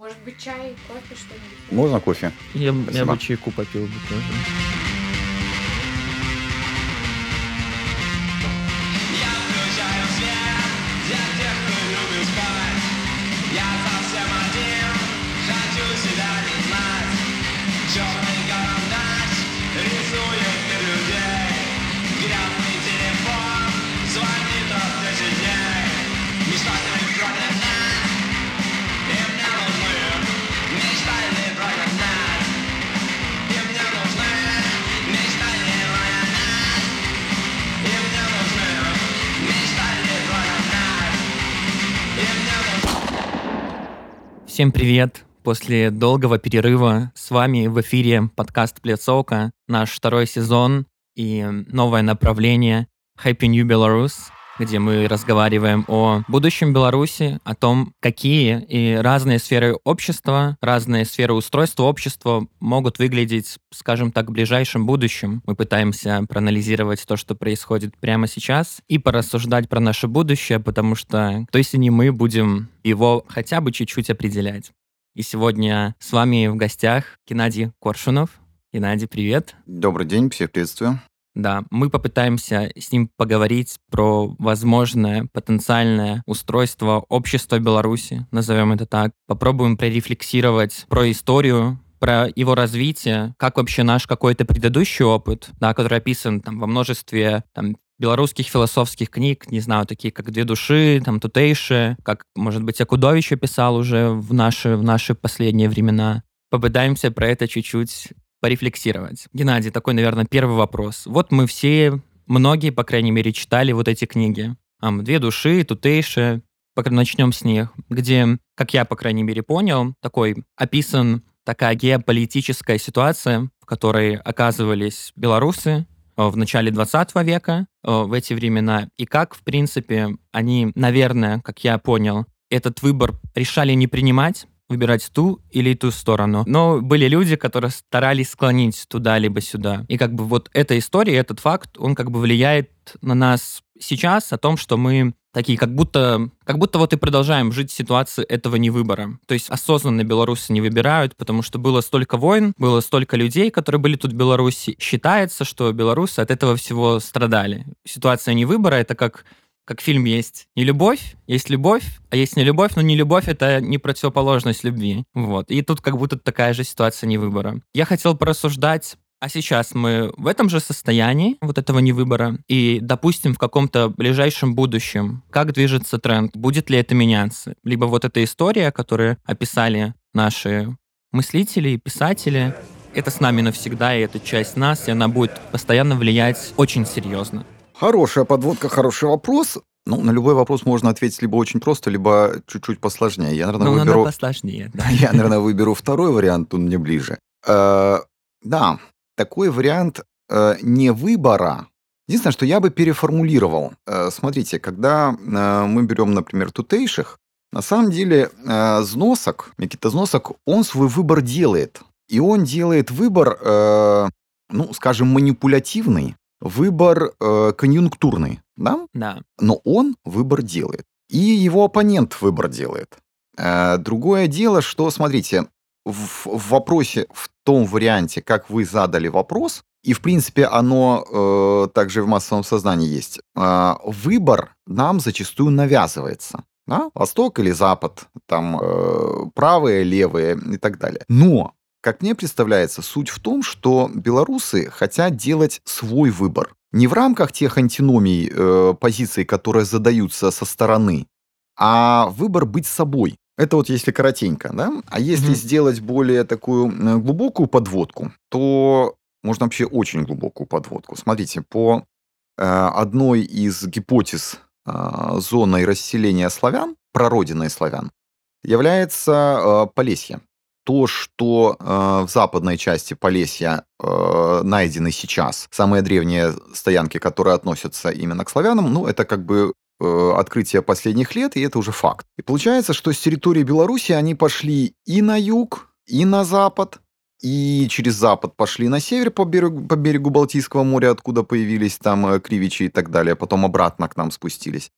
Может быть, чай, кофе, что-нибудь? Можно кофе? Я, я Спасибо. бы чайку попил бы тоже. Всем привет! После долгого перерыва с вами в эфире подкаст Пляцовка, наш второй сезон и новое направление Happy New Belarus, где мы разговариваем о будущем Беларуси, о том, какие и разные сферы общества, разные сферы устройства общества могут выглядеть, скажем так, в ближайшем будущем. Мы пытаемся проанализировать то, что происходит прямо сейчас, и порассуждать про наше будущее, потому что, то если не мы, будем его хотя бы чуть-чуть определять. И сегодня с вами в гостях Геннадий Коршунов. Геннадий, привет. Добрый день, всех приветствую. Да, мы попытаемся с ним поговорить про возможное потенциальное устройство общества Беларуси, назовем это так. Попробуем прорефлексировать про историю, про его развитие, как вообще наш какой-то предыдущий опыт, да, который описан там во множестве там, белорусских философских книг, не знаю, такие как «Две души», там «Тутейши», как, может быть, Акудович писал уже в наши, в наши последние времена. Попытаемся про это чуть-чуть порефлексировать. Геннадий, такой, наверное, первый вопрос. Вот мы все, многие, по крайней мере, читали вот эти книги. Там «Две души», «Тутейши», начнем с них, где, как я, по крайней мере, понял, такой описан такая геополитическая ситуация, в которой оказывались белорусы э, в начале 20 века, э, в эти времена, и как, в принципе, они, наверное, как я понял, этот выбор решали не принимать, выбирать ту или ту сторону. Но были люди, которые старались склонить туда либо сюда. И как бы вот эта история, этот факт, он как бы влияет на нас сейчас о том, что мы такие, как будто, как будто вот и продолжаем жить в ситуации этого невыбора. То есть осознанно белорусы не выбирают, потому что было столько войн, было столько людей, которые были тут в Беларуси. Считается, что белорусы от этого всего страдали. Ситуация невыбора — это как как фильм есть не любовь, есть любовь, а есть не любовь, но не любовь это не противоположность любви. Вот. И тут как будто такая же ситуация невыбора. Я хотел порассуждать а сейчас мы в этом же состоянии, вот этого невыбора, и, допустим, в каком-то ближайшем будущем, как движется тренд, будет ли это меняться? Либо вот эта история, которую описали наши мыслители и писатели, это с нами навсегда, и это часть нас, и она будет постоянно влиять очень серьезно. Хорошая подводка, хороший вопрос. Ну, на любой вопрос можно ответить либо очень просто, либо чуть-чуть посложнее. Я, наверное, Но выберу... надо посложнее. Да. Я, наверное, выберу второй вариант, он мне ближе. Э, Да, такой вариант э, не выбора. Единственное, что я бы переформулировал. Э, Смотрите, когда э, мы берем, например, тутейших, на самом деле э, зносок, Никита Зносок, он свой выбор делает. И он делает выбор, э, ну, скажем, манипулятивный, выбор э, конъюнктурный, да? Да. но он выбор делает. И его оппонент выбор делает. Э, Другое дело, что, смотрите, в, в вопросе, в том варианте, как вы задали вопрос, и, в принципе, оно э, также в массовом сознании есть, э, выбор нам зачастую навязывается. Да? Восток или Запад, там э, правые, левые и так далее. Но, как мне представляется, суть в том, что белорусы хотят делать свой выбор. Не в рамках тех антиномий э, позиций, которые задаются со стороны, а выбор быть собой. Это вот если коротенько, да? А если Мгм. сделать более такую глубокую подводку, то можно вообще очень глубокую подводку. Смотрите, по э, одной из гипотез э, зоной расселения славян, прародиной славян, является э, Полесье. То, что э, в западной части Полесья э, найдены сейчас самые древние стоянки, которые относятся именно к славянам, ну, это как бы э, открытие последних лет, и это уже факт. И получается, что с территории Беларуси они пошли и на юг, и на запад, и через запад пошли на север по берегу, по берегу Балтийского моря, откуда появились там э, кривичи и так далее, потом обратно к нам спустились.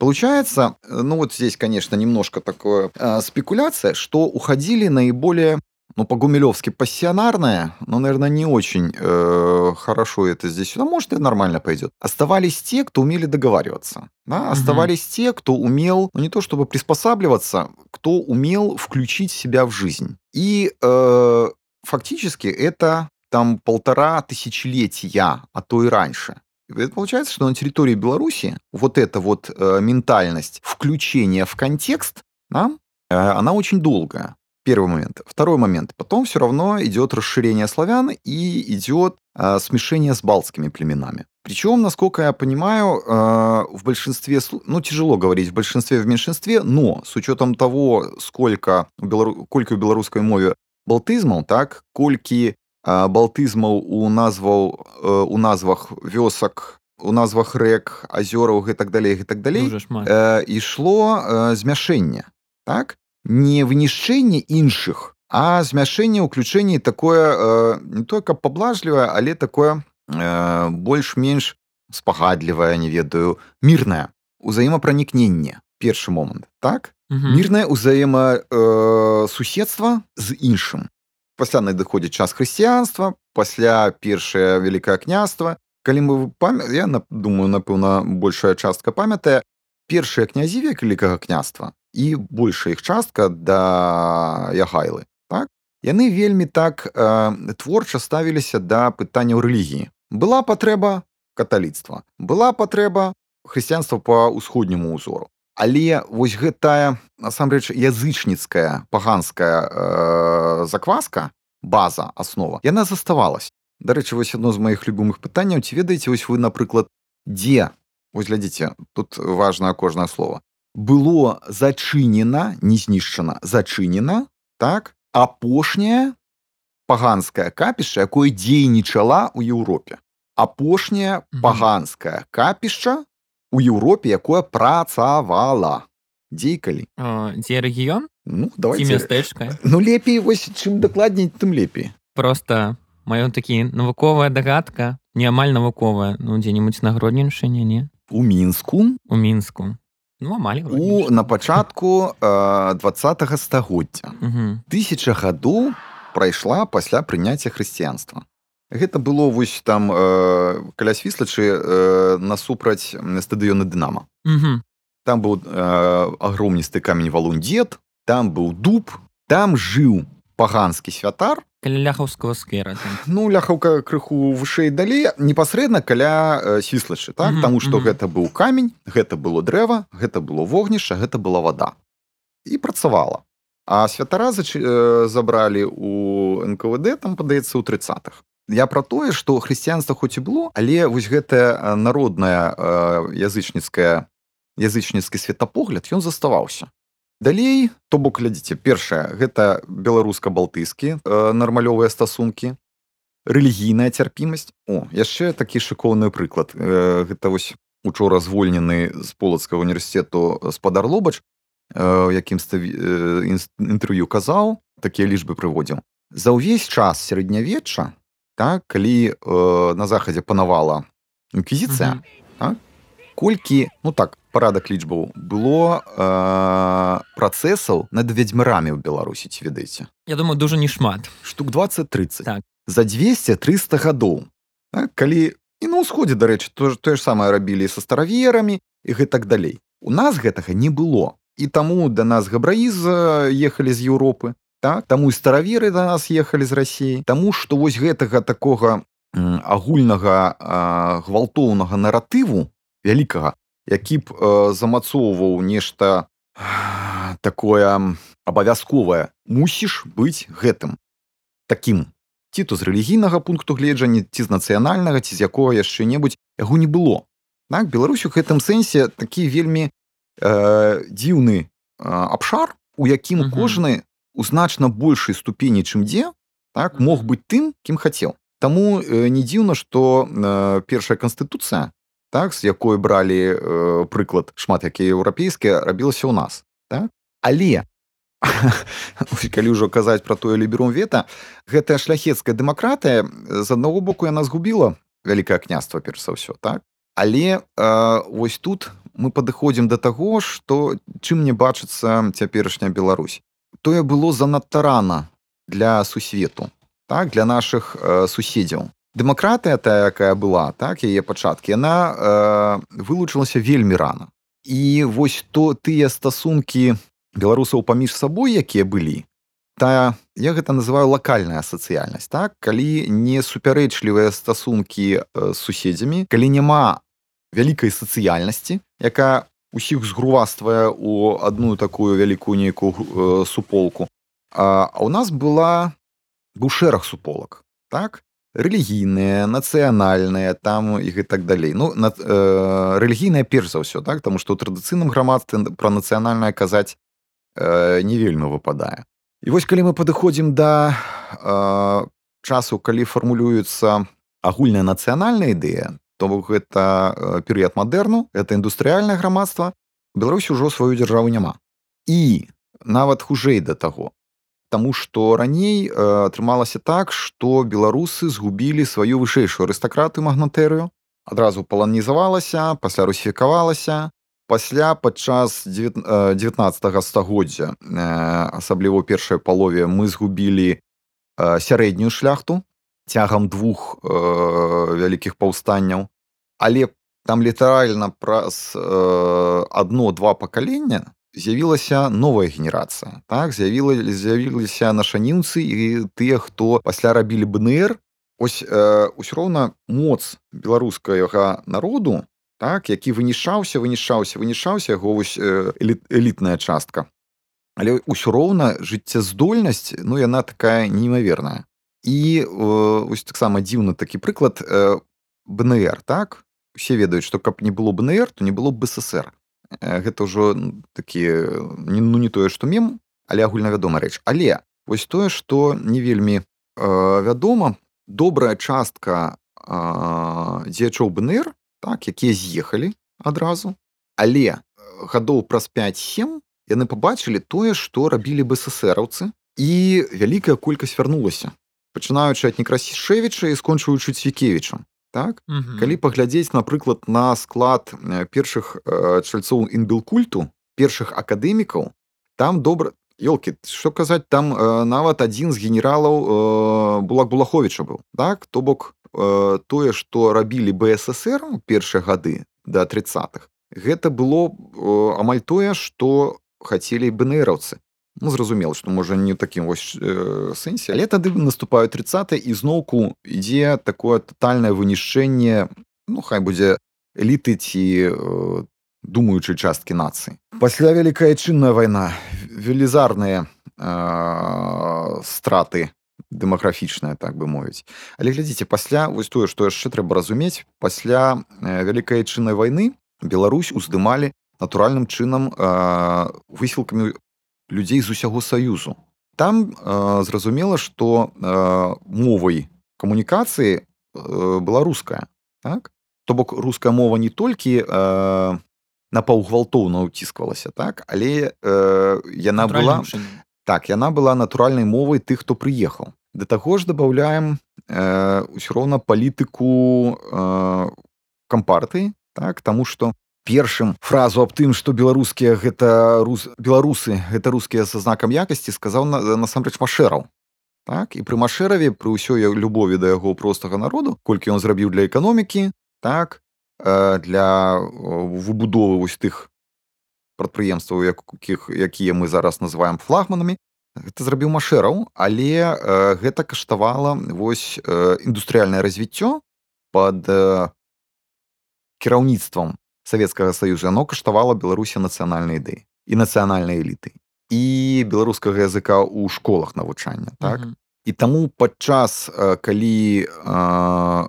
Получается, ну вот здесь, конечно, немножко такое э, спекуляция, что уходили наиболее ну, по-гумилевски пассионарное, но, наверное, не очень э, хорошо это здесь. Ну, может, и нормально пойдет. Оставались те, кто умели договариваться. Да? Оставались те, кто умел, ну, не то чтобы приспосабливаться, кто умел включить себя в жизнь. И э, фактически это там полтора тысячелетия, а то и раньше. И это получается, что на территории Беларуси вот эта вот э, ментальность включения в контекст, да, э, она очень долгая. Первый момент. Второй момент. Потом все равно идет расширение славян и идет э, смешение с балтскими племенами. Причем, насколько я понимаю, э, в большинстве, слу- ну тяжело говорить в большинстве, в меньшинстве, но с учетом того, сколько у, белору... колькі у беларускай мове балтызмаў, так, колькі э, балтызмаў у назваў э, у назвах вёсак, у назвах рэк, азёраў і так далей і так далей э, ішло э, змяшэнне так? Не вынішчэнне іншых а змяшэнне ўключэнне такое э, не только паблажлівае але такое э, больш-менш спагадлівае не ведаю мірнае узаемапранікненне першы момант так? Мгм. мірнае ўзаема э, з іншым пасля надыходзіць час хрысціянства пасля першае вялікае княства калі мы памя... я думаю напэўна большая частка памятае першыя князі век вялікага княства і большая іх частка да ягайлы так? Яны вельмі так э, творча ставіліся да пытанняў рэлігіі была патрэба каталіцтва была патрэба хрысціянства па ўсходняму ўзору але вось гэтая насамрэч язычніцкая паганская э, закваска база аснова яна заставалась. Дарэчы вось адно з маіх любимых пытанняў ці ведаеце вось вы напрыклад дзе вось глядзіце тут важное кожнае слово было зачынена не знішчана зачынена так апошняе паганскае капішча якое дзейнічала ў Еўропе. Апошняе паганскае капішча у Еўропе якое працавала. Дзейкалі Дзе рэгіён? ну Ці давайте. Мястэчка? ну лепей вось чым дакладней тым лепей Просто маё такі навуковая дагадка, не амаль навуковая, ну дзе-небудзь на Гродненшыне, не? у мінску У Мінску. Ну, амаль у на пачатку э, двадцатого стагоддзя. Тысяча гадоў прайшла пасля прыняцця хрысціянства гэта было вось там э, каля свіслачы э, насупраць стадыёна дынама Угу. там быў э, агромністы камень валун дзед там быў дуб там жыў паганскі святар Каля ляхаўскага сквера. Там. ну ляхаўка крыху вышэй далей непасрэдна каля э, свіслачы так Мгм, Таму што мгм. гэта быў камень гэта было дрэва гэта было вогнішча гэта была вода і працавала а святара зач... э, забралі у НКВД там падаецца ў тридцатых я пра тое што хрысціянства хоць і было але вось гэтая народная язычніцкая язычніцкі светапогляд ён заставаўся. Далей то бок глядзіце першае гэта беларуска-балтыйскі э, нармалёвыя стасункі рэлігійная цярпімасць. О яшчэ такі шыкоўны прыклад э, гэта вось учора звольнены з полацкага універсітету спадар лобач э, у якімсьці э, інтэрв'ю казаў такія лічбы прыводзіў. За ўвесь час сярэднявечча так калі э, на захадзе панавала інквізіцыя Мгм. колькі ну так парадак лічбаў было э, працэсаў над вядзьмарамі ў беларусі ці ведаеце Я думаю, дуже не шмат. штук 20-30 Так. за 200-300 гадоў так, калі і на ўсходзе дарэчы то, тое ж самае рабілі са стараверамі і гэтак далей у нас гэтага не было і таму да нас габраіз э, ехалі з Еўропы так таму і стараверы да нас ехалі з рассіі таму што вось гэтага такога агульнага гвалтоўнага наратыву вялікага які б э, замацоўваў нешта такое абавязковае мусіш быць гэтым таким ці то з рэлігійнага пункту гледжання ці з нацыянальнага ці з якога яшчэ-небудзь яго не было. Так Беларусь у гэтым сэнсе такі вельмі э, дзіўны э, абшар у якім Мгм. кожны у значна большай ступені чым дзе так мог быць тым кім хацеў Таму э, не дзіўна што э, першая канстытуцыя так з якой бралі э, прыклад шмат якія еўрапейскія рабілася ў нас так. Але Ось калі ўжо казаць пра тое ліберум вета гэтая шляхецкая дэмакратыя з аднаго боку яна згубіла вялікае княства перш за ўсё так. Але э, вось тут мы падыходзім да таго што чым мне бачыцца цяперашняя Беларусь тое было занадта рана для сусвету так для наших э, суседзяў дэмакратыя та якая была так яе пачаткі яна э, вылучылася вельмі рана. І вось то тыя стасункі беларусаў паміж сабой якія былі та я гэта называю лакальная сацыяльнасць так? Калі не супярэчлівыя стасункі з суседзямі калі няма вялікай сацыяльнасці якая усіх згруваствае у одну такую вялікую нейкую э, суполку. А, а у нас была быў шэраг суполак так? Рэлігійныя нацыянальныя там і так далей. Ну на э, рэлігійная перш за ўсё так? Тому что ў традыцыйным грамадстве пра нацыянальнае казаць э, не вельмі выпадае. І вось калі мы падыходзім да э, часу калі фармулюецца агульная нацыянальная ідэя то бок гэта э, перыяд мадэрну это індустрыяльнае грамадства Беларусь ужо сваю дзяржаву няма і нават хужэй да таго Таму што раней э, атрымалася так, што беларусы згубілі сваю вышэйшую арыстакратыю магнатэрыю, адразу паланізавалася, пасля русіфікавалася. Пасля падчас 19 стагоддзя, э, асабліва ў першай палове мы згубілі сярэднюю шляхту цягам двух э, вялікіх паўстанняў. Але там літаральна праз э, адно-два пакалення з'явілася новая генерацыя. Так з'явіла з'явіліся нашаніўцы і тыя хто пасля рабілі бнр ось э, ўсё роўна моц беларускага народу так які вынішаўся вынішаўся вынішаўся яго вось э, элітная частка. Але ўсё роўна жыццяздольнасць ну яна такая неймаверная і э, ось таксама дзіўны такі прыклад э, бнр так? Усе ведаюць што каб не было бнр то не было б бСр гэта ўжо такі ну не тое што мем але агульнавядома рэч. Але вось тое што не вельмі э, вядома добрая частка э, дзеячоў бнр так якія з'ехалі адразу але гадоў праз 5-7 яны пабачылі тое што рабілі бСраўцы і вялікая колькасць вярнулася пачынаючы ад некрасішевіча і скончваючы цвікевічам так? Мгм. калі паглядзець напрыклад на склад э, першых э, чальцоў інбілкульту першых акадэмікаў там добра ёлкі що казаць там э, нават адзін з генералаў э, булак булаховича быў так? То бок э, тое што рабілі бСр у першыя гады да тридцатых гэта было э, амаль тое што хацелі бнраўцы Ну, зразумела што можа не такім вось э, сэнсе але тады наступаю 30 і зноўку ідзе такое тотальнае вынішчэнне ну хай будзе эліты ці э, думаючай часткі нацыі пасля вялікая чынная вайна велізарныя э, страты дэмаграфічная так бы мовіць але глядзіце пасля вось тое што яшчэ трэба разумець пасля э, вялікай чыннай вайны Беларусь уздымалі натуральным чынам э, высілкамі людзей з усяго саюзу. Там э, зразумела што э, мовай камунікацыі э, была руская так? То бок руская мова не толькі э, напаўгвалтоўна ўцісквалася так? Але э, яна была так яна была натуральнай мовай тых хто прыехаў. Да таго ж добавляем э, ўсё роўна палітыку э, кампартыі так? Таму што першым фразу аб тым што беларускія гэта рус беларусы гэта рускія са знакам якасці сказаў на, насамрэч машэраў. Так і пры машэраве пры ўсёй любові да яго простага народу колькі ён зрабіў для эканомікі так э, для выбудовы вось тых прадпрыемстваў якіх якія мы зараз называем флагманамі гэта зрабіў машэраў. Але э, гэта каштавала вось э, індустрыяльнае развіццё под э, кіраўніцтвам Савецкага саюза яно каштавала беларусі нацыянальнай ідэі і нацыянальнай эліты і беларускага языка ў школах навучання так Мгм. і таму падчас калі э,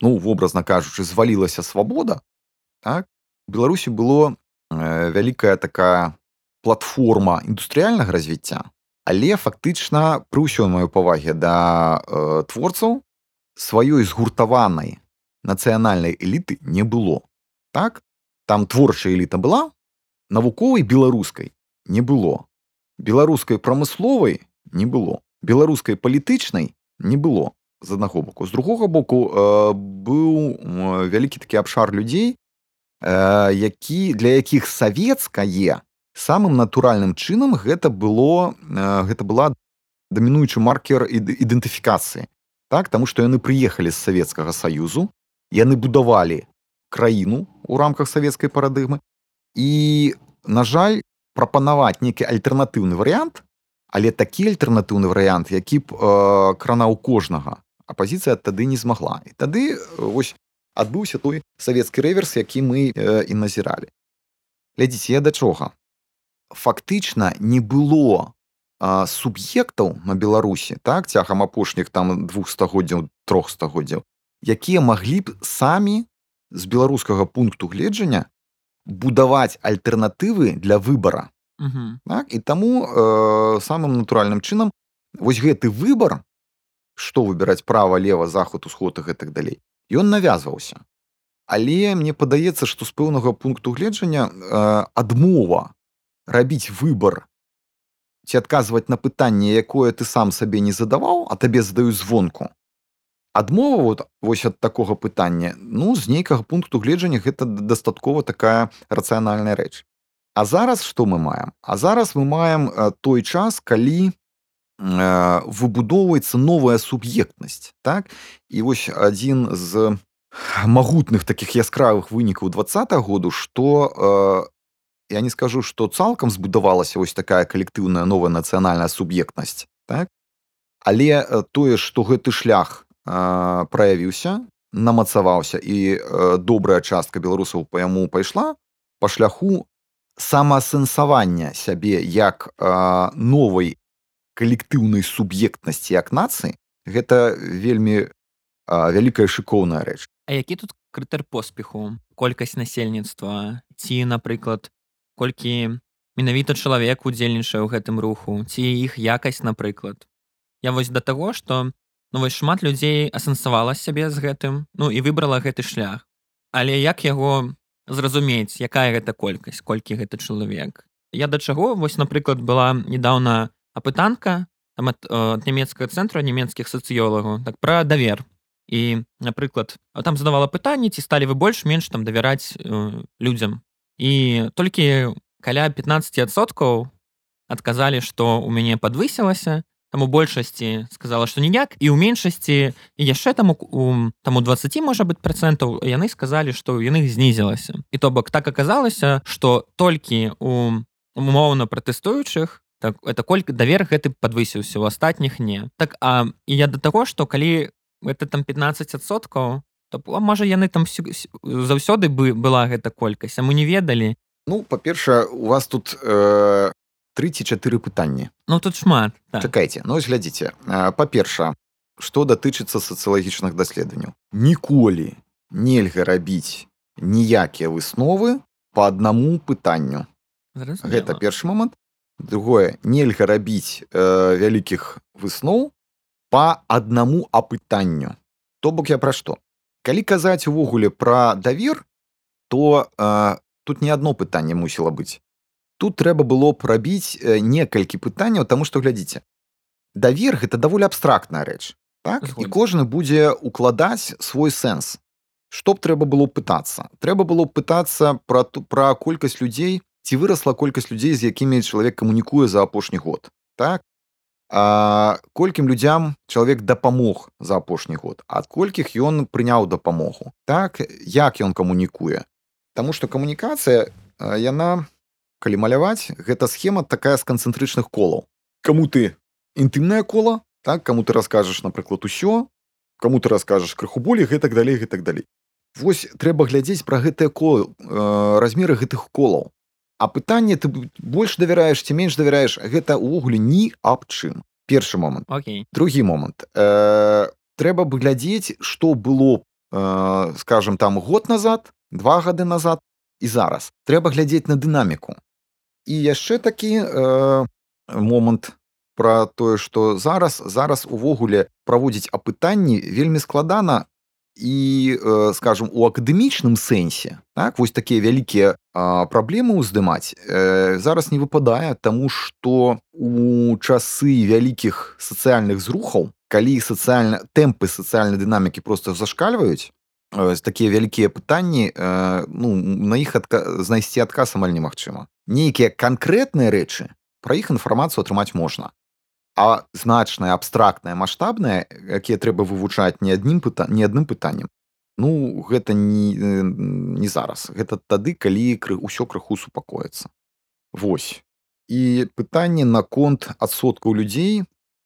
ну вобразна кажучы звалілася свабода так беларусі было э, вялікая такая платформа індустрыяльнага развіцця але фактычна пры ўсёй маёй павагі да э, творцаў сваёй згуртаванай нацыянальнай эліты не было так там творчая эліта была навуковай беларускай не было. Беларускай прамысловай не было. Беларускай палітычнай не было з аднаго боку. З другога боку э, быў вялікі такі абшар людзей э, які для якіх савецкае самым натуральным чынам гэта было э, гэта была дамінуючы маркер ід- ідэнтыфікацыі так? Таму што яны прыехалі з савецкага саюзу яны будавалі краіну у рамках савецкай парадыгмы і на жаль прапанаваць нейкі альтэрнатыўны варыянт але такі альтэрнатыўны варыянт які б э, кранаў кожнага апазіцыя тады не змагла. І тады э, вось адбыўся той савецкі рэверс які мы э, і назіралі. Глядзіце я да чога? Фактычна не было а, суб'ектаў на беларусі так цягам апошніх там двух стагоддзяў трох стагоддзяў якія маглі б самі з беларускага пункту гледжання будаваць альтэрнатывы для выбара Мгм. так? і таму э, самым натуральным чынам вось гэты выбар што выбіраць права лева захад усход і гэтак далей ён навязваўся але мне падаецца што з пэўнага пункту гледжання э, адмова рабіць выбар ці адказваць на пытанне якое ты сам сабе не задаваў а табе задаюць звонку адмова вот вось ад такога пытання. Ну з нейкага пункту гледжання гэта дастаткова такая рацыянальная рэч. А зараз што мы маем? А зараз мы маем э, той час калі э, выбудоўваецца новая суб'ектнасць так? І вось адзін з магутных таких яскравых вынікаў два году што э, я не скажу што цалкам збудавалася вось такая калектыўная новая нацыянальная суб'ектнасць так? Але э, тое што гэты шлях праявіўся намацаваўся і э, добрая частка беларусаў па яму пайшла па шляху самаасэнсавання сябе як э, новай калектыўнай суб'ектнасці як нацыі гэта вельмі э, вялікая шыкоўная рэч. А які тут крытэр поспеху? Колькасць насельніцтва ці напрыклад колькі менавіта чалавек удзельнічае ў гэтым руху ці іх якасць напрыклад? Я вось да таго што ну вось шмат людзей асэнсавала сябе з гэтым ну і выбрала гэты шлях. Але як яго зразумець якая гэта колькасць колькі гэта чалавек? Я да чаго? Вось напрыклад была недавно апытанка там ад, э, ад нямецкага цэнтра нямецкіх сацыёлагаў так пра давер. І напрыклад там задавала пытанне ці сталі вы больш-менш там давяраць э, людзям. І толькі каля 15соткаў адказалі што у мяне подвысілася там у большасці сказала што ніяк і ў меншасці яшчэ там у, там у 20 можа быть процентаў яны сказалі што ў яных знізілася. І то бок так аказалася што толькі у умоўна пратэстуючых так это колькі давер гэты подвысіўся у астатніх не. Так а і я да таго што калі это там 15соткаў то можа яны там заўсёды бы была гэта колькасць а мы не ведалі. Ну па-першае у вас тут э, тры ці чатыры пытанні. Ну тут шмат так. чакайце ну глядзіце. Па-перша што датычыцца сацыялагічных даследаванняў. Ніколі нельга рабіць ніякія высновы по аднаму пытанню. Зразумела. гэта першы момант. Другое нельга рабіць э, вялікіх высноў по аднаму апытанню. То бок я пра што? Калі казаць увогуле пра давер то э, тут не адно пытанне мусіла быць тут трэба было б рабіць э, некалькі пытанняў таму што глядзіце давер гэта даволі абстрактная рэч так? І кожны будзе укладаць свой сэнс. Што б трэба было пытацца? Трэба было пытацца пра пра колькасць людзей ці вырасла колькасць людзей з якімі чалавек камунікуе за апошні год так? А, колькім людзям чалавек дапамог за апошні год? Ад колькіх ён прыняў дапамогу так? Як ён камунікуе? Таму што камунікацыя яна калі маляваць гэта схема такая з канцэнтрычных колаў. Каму ты інтымнае кола так каму ты раскажаш напрыклад усё каму ты раскажаш крыху болей гэтак далей гэтак далей. Вось трэба глядзець пра гэтыя кол э, размеры гэтых колаў. А пытанне ты больш давяраеш ці менш давяраеш гэта ўвогуле ні аб чым. Першы момант. Окей. Другі момант. Э, трэба бы глядзець што было э, скажем там год назад два гады назад і зараз. Трэба глядзець на дынаміку і яшчэ такі э, момант про тое што зараз зараз увогуле праводзіць апытанні вельмі складана і э, скажем у акадэмічным сэнсе так вось такія вялікія праблемы ўздымаць э, зараз не выпадае таму што у часы вялікіх сацыяльных зрухаў калі сацыяльна тэмпы сацыяльнай дынамікі просто зашкальваюць э, такія вялікія пытанні э, ну на іх адка... знайсці адказ амаль немагчыма нейкія канкрэтныя рэчы пра іх інфармацыю атрымаць можна а значная абстрактная маштабная якія трэба вывучаць не адным пыта не адным пытаннем ну гэта не не зараз. Гэта тады калі кры ўсё крыху супакоіцца. Вось. І пытанне наконт адсоткаў людзей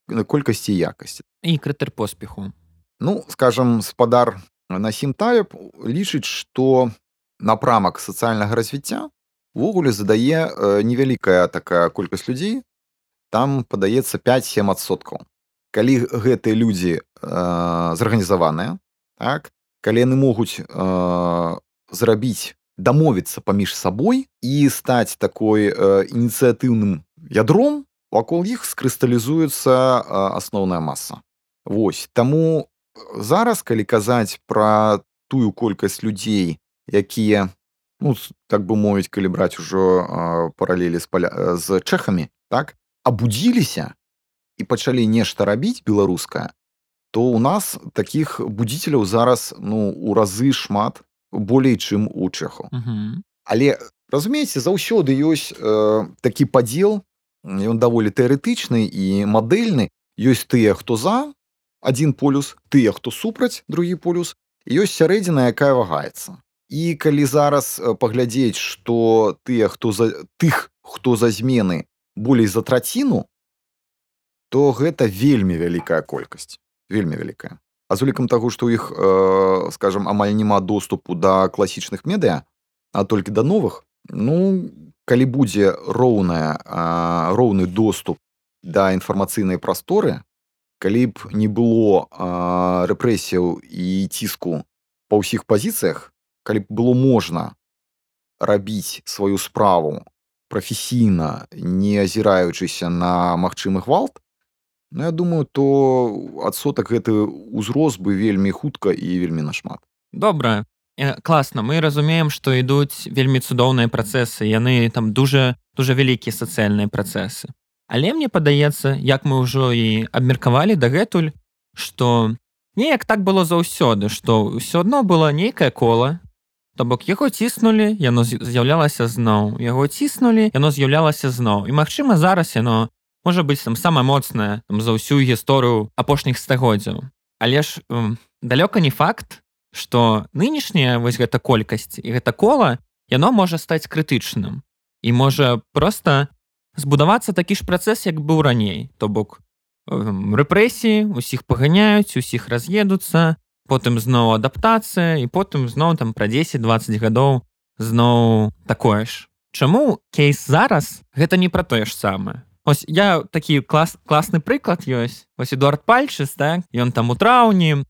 на колькасці якасці. І крытэр поспеху. Ну скажем спадар насім тайп лічыць што напрамак сацыяльнага развіцця увогуле задае э, невялікая такая колькасць людзей. Там падаецца 5-7соткаў калі гэтыя людзі э, зарганізаваныя так калі яны могуць э, зрабіць дамовіцца паміж сабой і стаць такой э, ініцыятыўным ядром вакол іх скрысталізуецца э, асноўная маса. Вось таму зараз калі казаць пра тую колькасць людзей якія ну, так бы мовіць калі браць ужо э, паралелі з паля з чэхамі так абудзіліся і пачалі нешта рабіць беларускае то у нас таких будзіцеляў зараз ну у разы шмат болей чым у чэху але разумееце заўсёды ёсць э, такі падзел ён даволі тэарэтычны і мадэльны ёсць тыя хто за один полюс тыя хто супраць другі полюс ёсць сярэдзіна якая вагаецца і калі зараз паглядзець што тыя хто за тых хто за змены болей за траціну то гэта вельмі вялікая колькасць вельмі вялікая. А з улікам таго што ў іх э, скажем амаль няма доступу да класічных медыа а толькі да новых ну калі будзе роўная роўны доступ да інфармацыйнай прасторы калі б не было рэпрэсіяў і ціску па ўсіх пазіцыях калі б было можна рабіць сваю справу прафесійна не азіраючыся на магчымы гвалт Ну я думаю то адсотак гэты ўзрос бы вельмі хутка і вельмі нашмат добра э, класна мы разумеем што ідуць вельмі цудоўныя працэсы яны там дужа дужа вялікія сацыяльныя працэсы але мне падаецца як мы ўжо і абмеркавалі дагэтуль што неяк так было заўсёды што ўсё адно было нейкае кола То бок яго ціснулі яно з'яўлялася зноў яго ціснулі яно з'яўлялася зноў і магчыма зараз яно можа быць там самае моцнае за ўсю гісторыю апошніх стагоддзяў. Але ж м, далёка не факт што нынешняя вось гэта колькасць і гэта кола яно можа стаць крытычным. І можа просто збудавацца такі ж працэс як быў раней. То бок рэпрэсіі усіх паганяюць усіх раз'едуцца потым зноў адаптацыя і потым зноў там пра 10-20 гадоў зноў такое ж. Чаму кейс зараз гэта не пра тое ж самае? Ось я такі клас класны прыклад ёсць. Ось эдуард пальчыс так ён там у траўні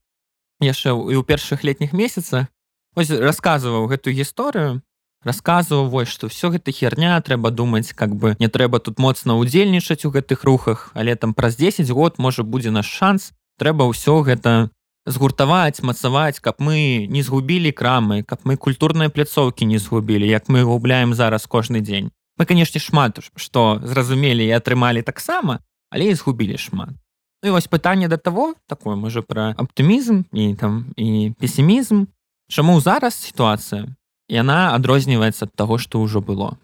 яшчэ і ў першых летніх месяцах. Ось расказваў гэтую гісторыю расказваў вось што все гэта херня трэба думаць как бы не трэба тут моцна удзельнічаць у гэтых рухах але там праз 10 год можа будзе наш шанс трэба ўсё гэта згуртаваць мацаваць каб мы не згубілі крамы каб мы культурныя пляцоўкі не згубілі як мы губляем зараз кожны дзень. Мы канешне шмат што зразумелі і атрымалі таксама але і згубілі шмат. Ну, вось пытанне да таго такое можа пра аптымізм і там і песімізм. Чаму зараз сітуацыя яна адрозніваецца ад таго што ўжо было?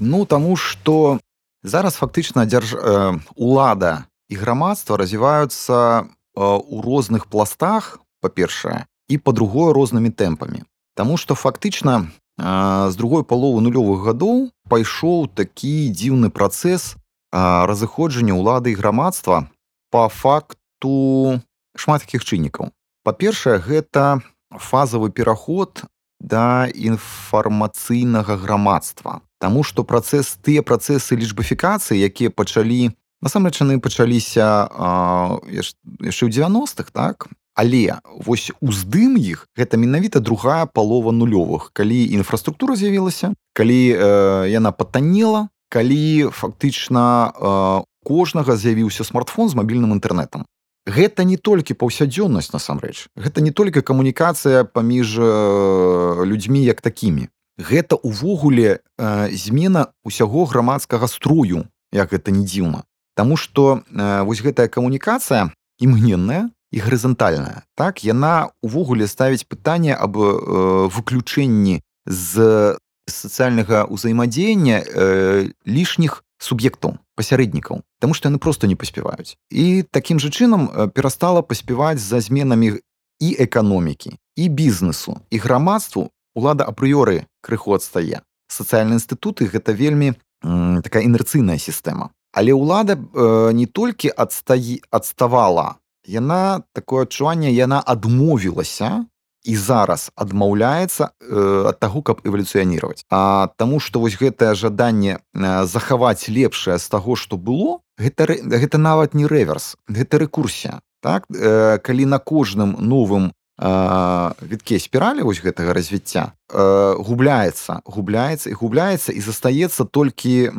Ну таму что зараз фактычна дзярж э, улада і грамадства развіваюцца у розных пластах па-першае і па-другое рознымі тэмпамі. Таму што фактычна з другой паловы нулёвых гадоў пайшоў такі дзіўны працэс разыходжання ўлады і грамадства по факту шмат такіх чыннікаў. Па-першае гэта фазавы пераход да інфармацыйнага грамадства. Таму што працэс тыя працэсы лічбафікацыі якія пачалі насамрэч яны пачаліся яшчэ ў 90-х так? Але вось уздым іх гэта менавіта другая палова нулёвых. Калі інфраструктура з'явілася калі э, яна патанела калі фактычна э, кожнага з'явіўся смартфон з мабільным інтэрнетам гэта не толькі паўсядзённасць насамрэч. Гэта не толькі камунікацыя паміж э, людзьмі як такімі. Гэта увогуле э, змена усяго грамадскага струю як гэта не дзіўна Таму што э, вось гэтая камунікацыя імгненная і гарызантальная так? Яна увогуле ставіць пытанне аб э, выключэнні з сацыяльнага ўзаемадзеяння э, лішніх суб'ектаў пасярэднікаў Таму што яны просто не паспяваюць. І такім жа чынам э, перастала паспяваць за зменамі і эканомікі і бізнесу і грамадству. Улада апрыёры крыху адстае. Сацыяльныя інстытуты гэта вельмі м, такая інерцыйная сістэма але ўлада э, не толькі адстаі адставала яна такое адчуванне яна адмовілася і зараз адмаўляецца э, ад таго каб эвалюцыяніраваць А таму што вось гэтае жаданне э, захаваць лепшае з таго што было гэта гэта нават не рэверс гэта рэкурсія так? Э, калі на кожным новым э, вітке спіралі вось гэтага развіцця э, губляецца губляецца і губляецца і застаецца толькі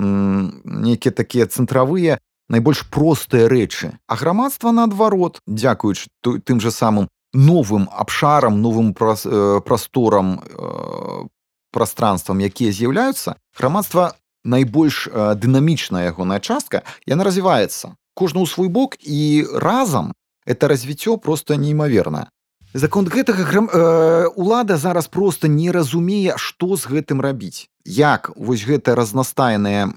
нейкія такія цэнтравыя найбольш простыя рэчы а грамадства наадварот дзякуючы тым же самым новым абшарам новым прос, э, прасторам э, пространствам якія з'яўляюцца грамадства найбольш э, дынамічная ягоная частка яна развіваецца кожны ў свой бок і разам это развіццё просто неймаверна закон гэтага грам... э, улада зараз просто не разумее што з гэтым рабіць. Як вось гэтыя разнастайныя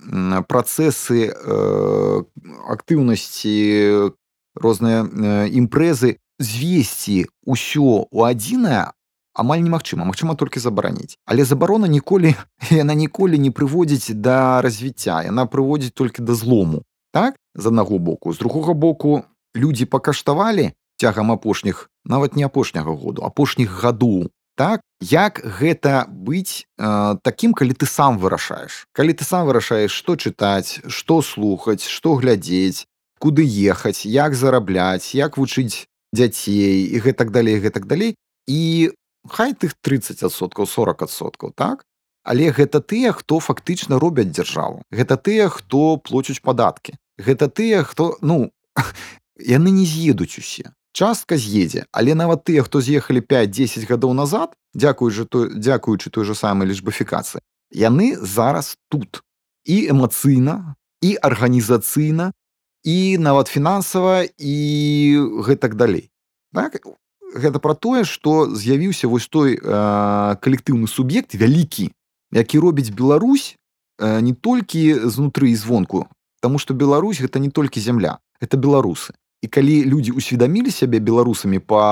працэсы э, актыўнасці розныя э, імпрэзы звесці ўсё у адзінае амаль немагчыма. Магчыма толькі забараніць. Але забарона ніколі яна ніколі не прыводзіць да развіцця. Яна прыводзіць толькі да злому. Так? З аднаго боку. З другога боку людзі пакаштавалі цягам апошніх нават не апошняга году апошніх гадоў так як гэта быць э, такім калі ты сам вырашаеш? Калі ты сам вырашаеш што чытаць што слухаць што глядзець куды ехаць як зарабляць як вучыць дзяцей і гэтак далей гэтак далей. І хай тых 30соткаў 40соткаў так? Але гэта тыя хто фактычна робяць дзяржаву. Гэта тыя хто плоцяць падаткі. Гэта тыя хто ну яны не з'едуць усе частка з'едзе але нават тыя хто з'ехалі 5-10 гадоў назад дзякуючы той дзякуючы той же самай лічбафікацыі яны зараз тут. І эмацыйна і арганізацыйна і нават фінансава і гэтак далей. Так? Гэта пра тое што з'явіўся вось той э, калектыўны суб'ект вялікі які робіць Беларусь э, не толькі знутры і звонку Таму што Беларусь гэта не толькі зямля это беларусы і калі людзі ўсведамілі сябе беларусамі па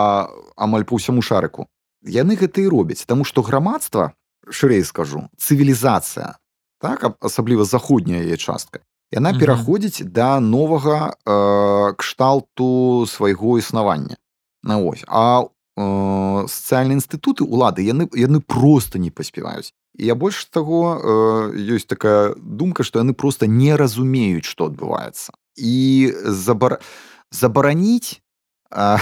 амаль па ўсяму шарыку яны гэта і робяць Таму што грамадства шырэй скажу цывілізацыя так асабліва заходняя яе частка яна Мгм. пераходзіць да новага э, кшталту свайго існавання на ось а э, сацыяльныя інстытуты улады яны яны просто не паспяваюць і я больш таго э, ёсць такая думка што яны просто не разумеюць што адбываецца і забар забараніць э,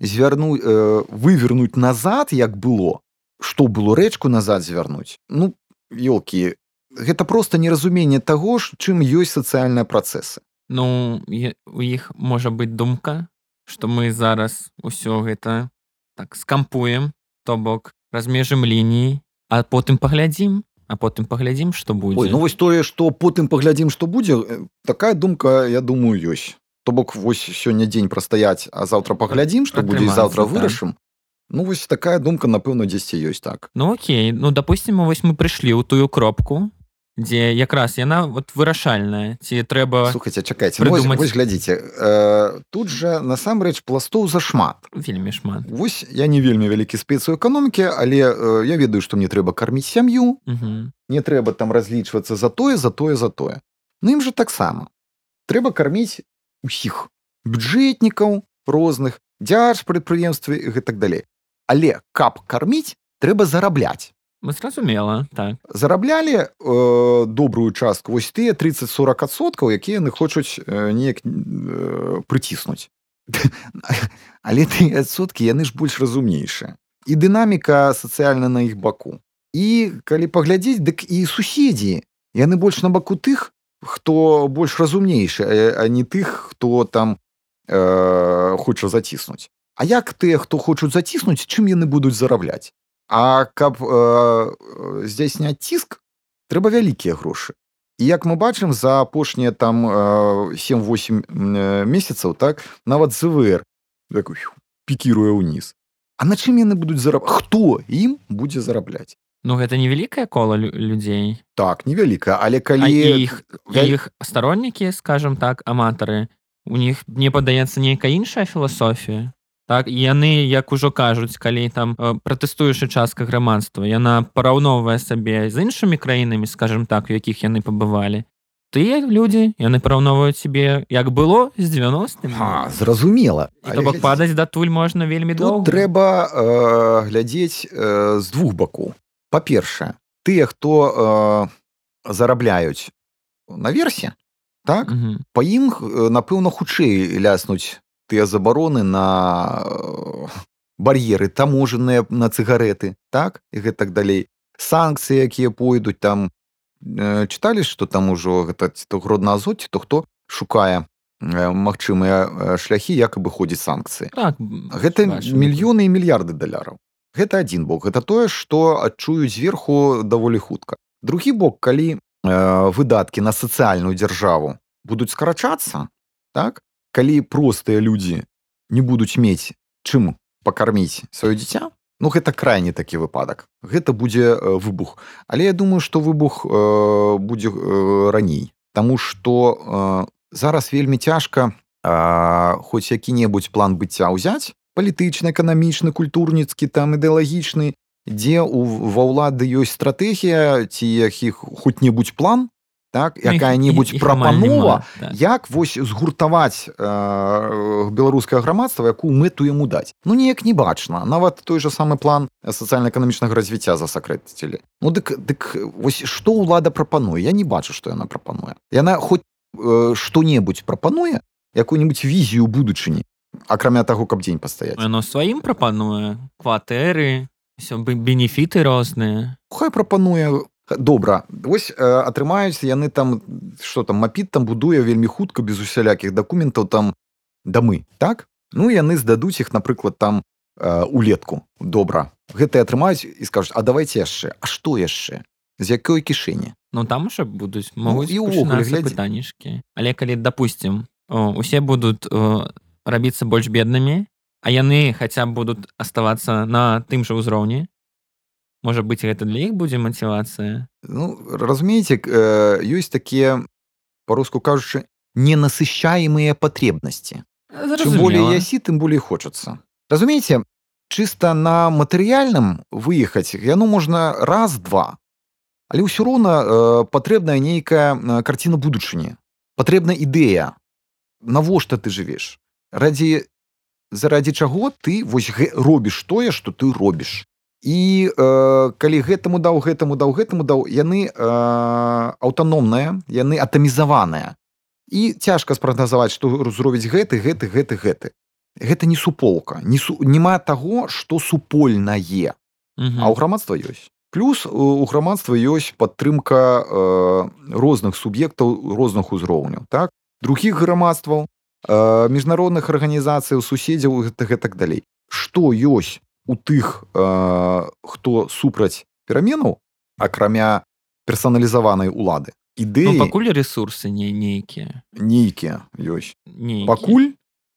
звярну э, вывернуць назад як было. Што было рэчку назад звярнуць ну ёлкі гэта просто неразуменне таго ж чым ёсць сацыяльныя працэсы Ну у іх можа быць думка што мы зараз усё гэта так скампуем то бок размежым лініі а потым паглядзім а потым паглядзім што будзе. Ой, ну вось тое што потым паглядзім што будзе э, такая думка я думаю ёсць то бок вось сёння дзень прастаяць а заўтра паглядзім што будзе заўтра вырашым. Ну вось такая думка напэўна дзесьці ёсць так. Ну окей. Ну допустим вось мы прыйшлі ў тую кропку дзе якраз яна вот вырашальная ці трэба слухайте чакайце ну, вось, прыдумаць- вось глядзіце э, тут жа насамрэч пластоў зашмат. Вельмі шмат. Вось я не вельмі вялікі спец у эканомікі але э, я ведаю што мне трэба карміць сям'ю Мгм. не трэба там разлічвацца за тое за тое за тое. Ну ім жа таксама. Трэба карміць усіх бюджэтнікаў розных дзярж прадпрыемствы і гэтак далей. Але каб карміць трэба зарабляць Ну, зразумела так. Зараблялі э, добрую частку вось тыя 30-40 адсоткаў якія яны хочуць э, неяк э, прыціснуць. Але ты адсоткі яны ж больш разумнейшыя. І дынаміка сацыяльна на іх баку. І калі паглядзець дык і суседзі. Яны больш на баку тых хто больш разумнейшы а- не тых хто там э, хоча заціснуць А як тыя хто хочуць заціснуць чым яны будуць зарабляць А каб э, э, здзяйсняць ціск трэба вялікія грошы. І як мы бачым за апошнія там э, 7-8 э, месяцаў так нават звр фью, пікіруе ўніз. А на чым яны будуць зараб хто ім будзе зарабляць Ну гэта невялікае кола лю- людзей так невялікая але а калі іх вяль- іх староннікі скажем так аматары у них мне падаецца нейкая іншая філасофія так яны як ужо кажуць калі там э, пратэстуючая частка грамадства яна параўноўвае сабе з іншымі краінамі скажем так у якіх яны пабывалі тыя людзі яны параўноўваюць сябе як было з 90 А, зразумела. Бок падаць датуль можна вельмі доўга. трэба э, глядзець э, з двух бакоў па-першае тыя хто э, зарабляюць наверсе так Мгм. па ім э, напэўна хутчэй ляснуць тыя забароны на э, бар'еры таможаныя на цыгареты так і гэтак далей. Санкцыі якія пойдуць там э, чыталі што там ужо гэта то гродна азоць то хто шукае э, магчымыя э, шляхі як абыходзіць санкцыі. Так гэта мільёны і мільярды даляраў гэта адзін бок. Гэта тое што адчуюць зверху даволі хутка. Другі бок калі э, выдаткі на сацыяльную дзяржаву будуць скарачацца так калі простыя людзі не будуць мець чым пакарміць сваё дзіця ну гэта крайні такі выпадак. Гэта будзе э, выбух. Але я думаю што выбух э, будзе э, раней. Таму што э, зараз вельмі цяжка э, хоць які-небудзь план быцця ўзяць палітычны эканамічны культурніцкі там ідэалагічны. Дзе у ва ўлады ёсць стратэгія ці якіх хоць-небудзь план так Ну, якая-небудзь прапанова так. як вось згуртаваць э, беларускае грамадства якую мэту яму даць. Ну неяк не бачна. Нават той же самы план сацыяльна-эканамічнага развіцця засакрэцілі ну дык дык вось што ўлада прапануе? Я не бачу што яна прапануе. Яна хоць э, што-небудзь прапануе якую-нибудь візію будучыні акрамя таго каб дзень пастаяць Яно сваім прапануе кватэры все бенефіты розныя хай прапануе добра. Вось э, атрымаюць яны там что там мапіт там будуе вельмі хутка без усялякіх дакументаў там дамы так? Ну яны здадуць іх напрыклад там э, улетку. Добра. Гэты атрымаюць і скажуць а давайте яшчэ. А што яшчэ? З якой кішэні? Ну там уже будуць могуць і ўвогуле, глядзі. пытанішкі але калі допустим усе будуць о, рабіцца больш беднымі а яны хаця б будуць аставацца на тым жа ўзроўні можа быць гэта для іх будзе матывацыя ну разумееце э, ёсць такія по-руску кажучы ненасыщаемыя патребнасці Чым болей ясі тым болей хочацца разумееце чыста на матэрыяльным выехаць яно можна раз два але ўсё роўна э, патрэбная нейкая э, карціна будучыні патрэбна ідэя навошта ты жывеш радзі зарадзі чаго ты вось гэ, робіш тое што ты робіш. І э, калі гэтаму даў гэтаму даў гэтаму даў яны э, аўтаномныя яны атамізаваныя. І цяжка спрагназаваць што зробіць гэты гэты гэты гэты. Гэта не суполка не су, няма таго што супольнае. А ў грамадства ёсць. Плюс у у грамадства ёсць падтрымка э, розных суб'ектаў розных узроўняў так? Другіх грамадстваў. э, міжнародных арганізацый суседзяў гэта гэтак далей што ёсць у тых э, хто супраць пераменаў акрамя персаналізаванай улады? Ну, ідэі пакуль ресурсы не нейкія нейкія ёсць не пакуль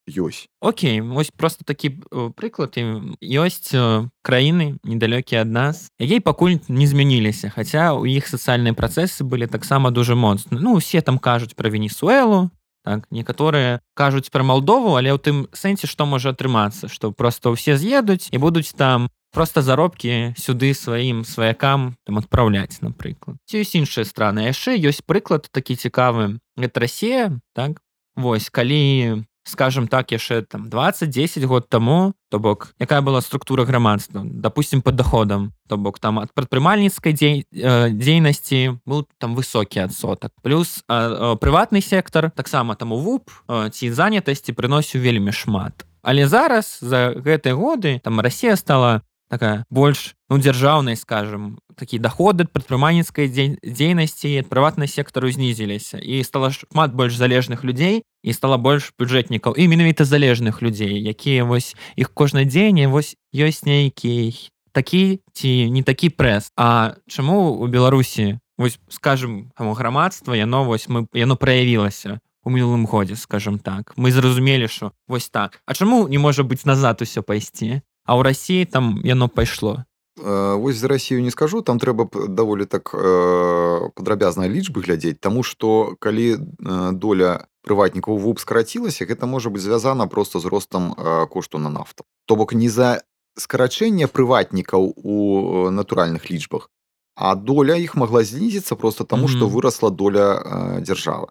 ёсць Окей вось просто такі э, прыклад ёсць э, краіны недалёкія ад нас. Якія пакуль не змяніліся хаця у іх сацыяльныя працэсы былі таксама дужа моцны. Ну усе там кажуць пра венесуэлу так некаторыя кажуць пра Малдову але ў тым сэнсе што можа атрымацца што просто ўсе з'едуць і будуць там просто заробкі сюды сваім сваякам там адпраўляць напрыклад. Ці ёсць іншыя страны. Яшчэ ёсць прыклад такі цікавы. Гэта Расія так? Вось калі скажем так яшчэ там 20-10 год таму то бок якая была структура грамадства? Допустим под доходам то бок там ад прадпрымальніцкай дзей, э, дзейнасці был там высокі адсотак плюс э, э, прыватны сектор таксама там у вуп э, ці занятасці прыносіў вельмі шмат. Але зараз за гэтыя годы там Россия стала такая больш ну дзяржаўнай скажем такія доходы ад прадпрымальніцкай дзей, дзейнасці ад прыватнай сектару знізіліся і стала шмат больш залежных людзей і стала больш бюджэтнікаў і менавіта залежных людзей якія вось іх кожнае дзеянне вось ёсць нейкі такі ці не такі прэс. А чаму у беларусі вось скажем таму грамадства яно вось мы яно праявілася мінулым годзе скажем так? Мы зразумелі що вось так. А чаму не можа быць назад усё пайсці а ў рассіі там яно пайшло Э, Вось за Расію не скажу там трэба даволі так э, падрабязныя лічбы глядзець Таму што калі э, доля прыватнікаў вуп скарацілася гэта можа быць звязана просто з ростам э, кошту на нафту. То бок не за скарачэнне прыватнікаў у э, натуральных лічбах а доля іх магла знізіцца просто таму што Мгм. вырасла доля э, дзяржавы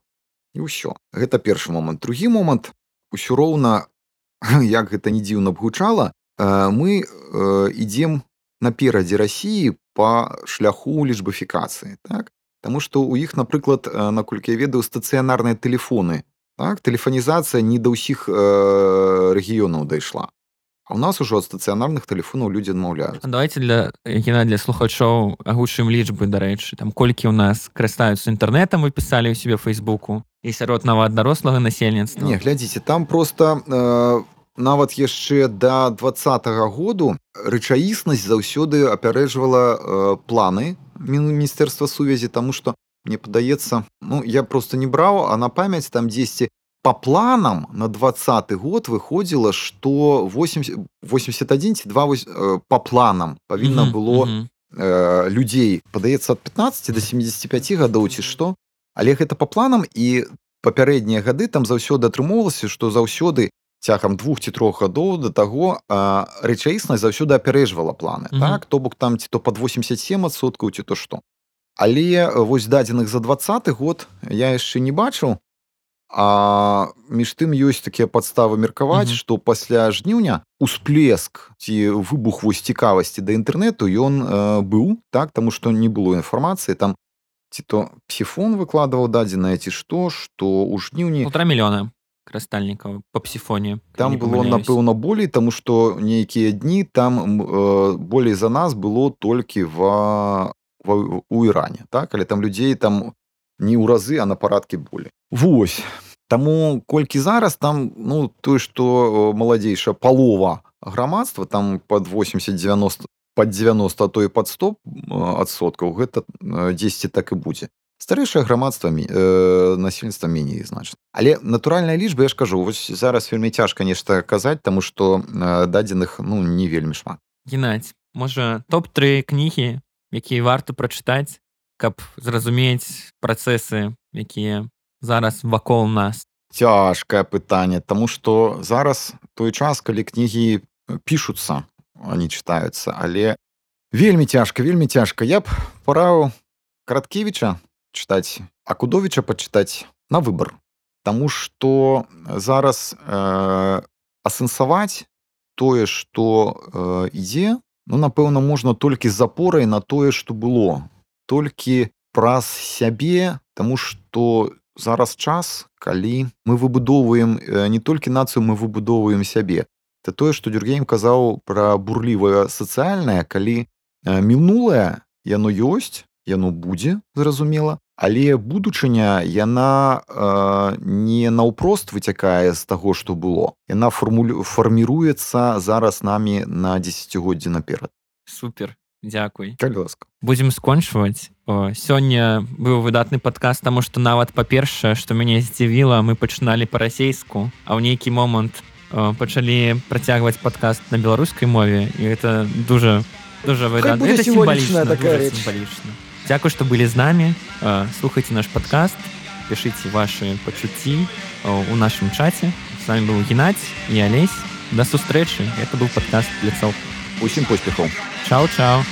і ўсё гэта першы момант. Другі момант. Усё роўна як гэта не дзіўна б гучала мы э, ідзем наперадзе рассіі па шляху лічбафікацыі так? Таму што ў іх напрыклад э, наколькі я ведаю стацыянарныя тэлефоны так? Тэлефанізацыя не да ўсіх э, рэгіёнаў дайшла А ў нас ужо ад стацыянарных тэлефонаў людзі адмаўляюць давайте для Гена для слухачоў агучым лічбы дарэчы там колькі ў нас карыстаюцца інтэрнетам вы пісалі ў себе фейсбуку. І сярод нават дарослага насельніцтва. Не глядзіце там просто э, нават яшчэ да двадцатого году рэчаіснасць заўсёды апярэджвала э, планы Мін- міністэрства сувязі тому что мне падаецца ну я просто не браў а на памяць там дзесьці по планам на двадцаты год выходзіла что 80 81 ці 2 э, по планам павінна Мгм, было мгм. э, людзей падаецца ад 15 до 75 гадоў ці што але гэта по планам і папярэднія гады там заўсёды атрымоўвалася што заўсёды цягам двух ці трох гадоў да таго рэчаіснасць заўсёды апярэжвала планы Мгм. так? То бок там ці то под 87 адсоткаў ці то што. Але вось дадзеных за двадцаты год я яшчэ не бачыў. А між тым ёсць такія падставы меркаваць што пасля жніўня усплеск ці выбух вось цікавасці да інтэрнэту ён э, быў так? Таму што не было інфармацыі там ці то псіфон выкладваў дадзенае ці што што ў жніўні полтора мільёна карыстальнікаў па псіфоне там было напэўна болей таму што нейкія дні там э, болей за нас было толькі ва, ва у Іране так? Але там людзей там не ў разы а на парадкі болей Вось. Таму колькі зараз там ну той што э, маладзейшая палова грамадства там под 80 90 под 90 а то і под 100 адсоткаў гэта э, 10 так і будзе старэйшае грамадства э, насельніцтва меней значна. Але натуральная лічба я ж кажу вось зараз вельмі цяжка нешта казаць таму што э, дадзеных ну не вельмі шмат. Геннадзь можа топ-3 кнігі якія варта прачытаць каб зразумець працэсы якія зараз вакол нас? Цяжкае пытанне Таму што зараз той час калі кнігі пішуцца они читаюцца але вельмі цяжка вельмі цяжка. Я б параў караткевіча чытаць акудовіча пачытаць на выбор. Таму што зараз э, асэнсаваць тое што э, ідзе ну напэўна можна толькі з запорай на тое што было. Толькі праз сябе Таму што зараз час калі мы выбудоўваем э, не толькі нацыю мы выбудоўваем сябе. Это тое што Дюргейм казаў пра бурлівае сацыяльнае калі э, мінулае яно ёсць яно будзе зразумела але будучыня яна э, не наўпрост выцякае з таго што было. Яна формулю фарміруецца зараз намі на десятгоддзі наперад. Супер. Калі ласка. Будзем скончваць. Сёння быў выдатны падказ таму што нават па-першае што мяне здзівіла мы пачыналі па-расейску а ў нейкі момант пачалі працягваць падкаст на беларускай мове і гэта дуже дуже выдатна. сімвалічна, Дзякуй што былі з намі Э, слухайце наш падкаст пішыце ваши пачуцці о, у нашым чаце с вами быў геннадзь і алесь да сустрэчы это быў падкаст пляцоў усім поспехаў чао чао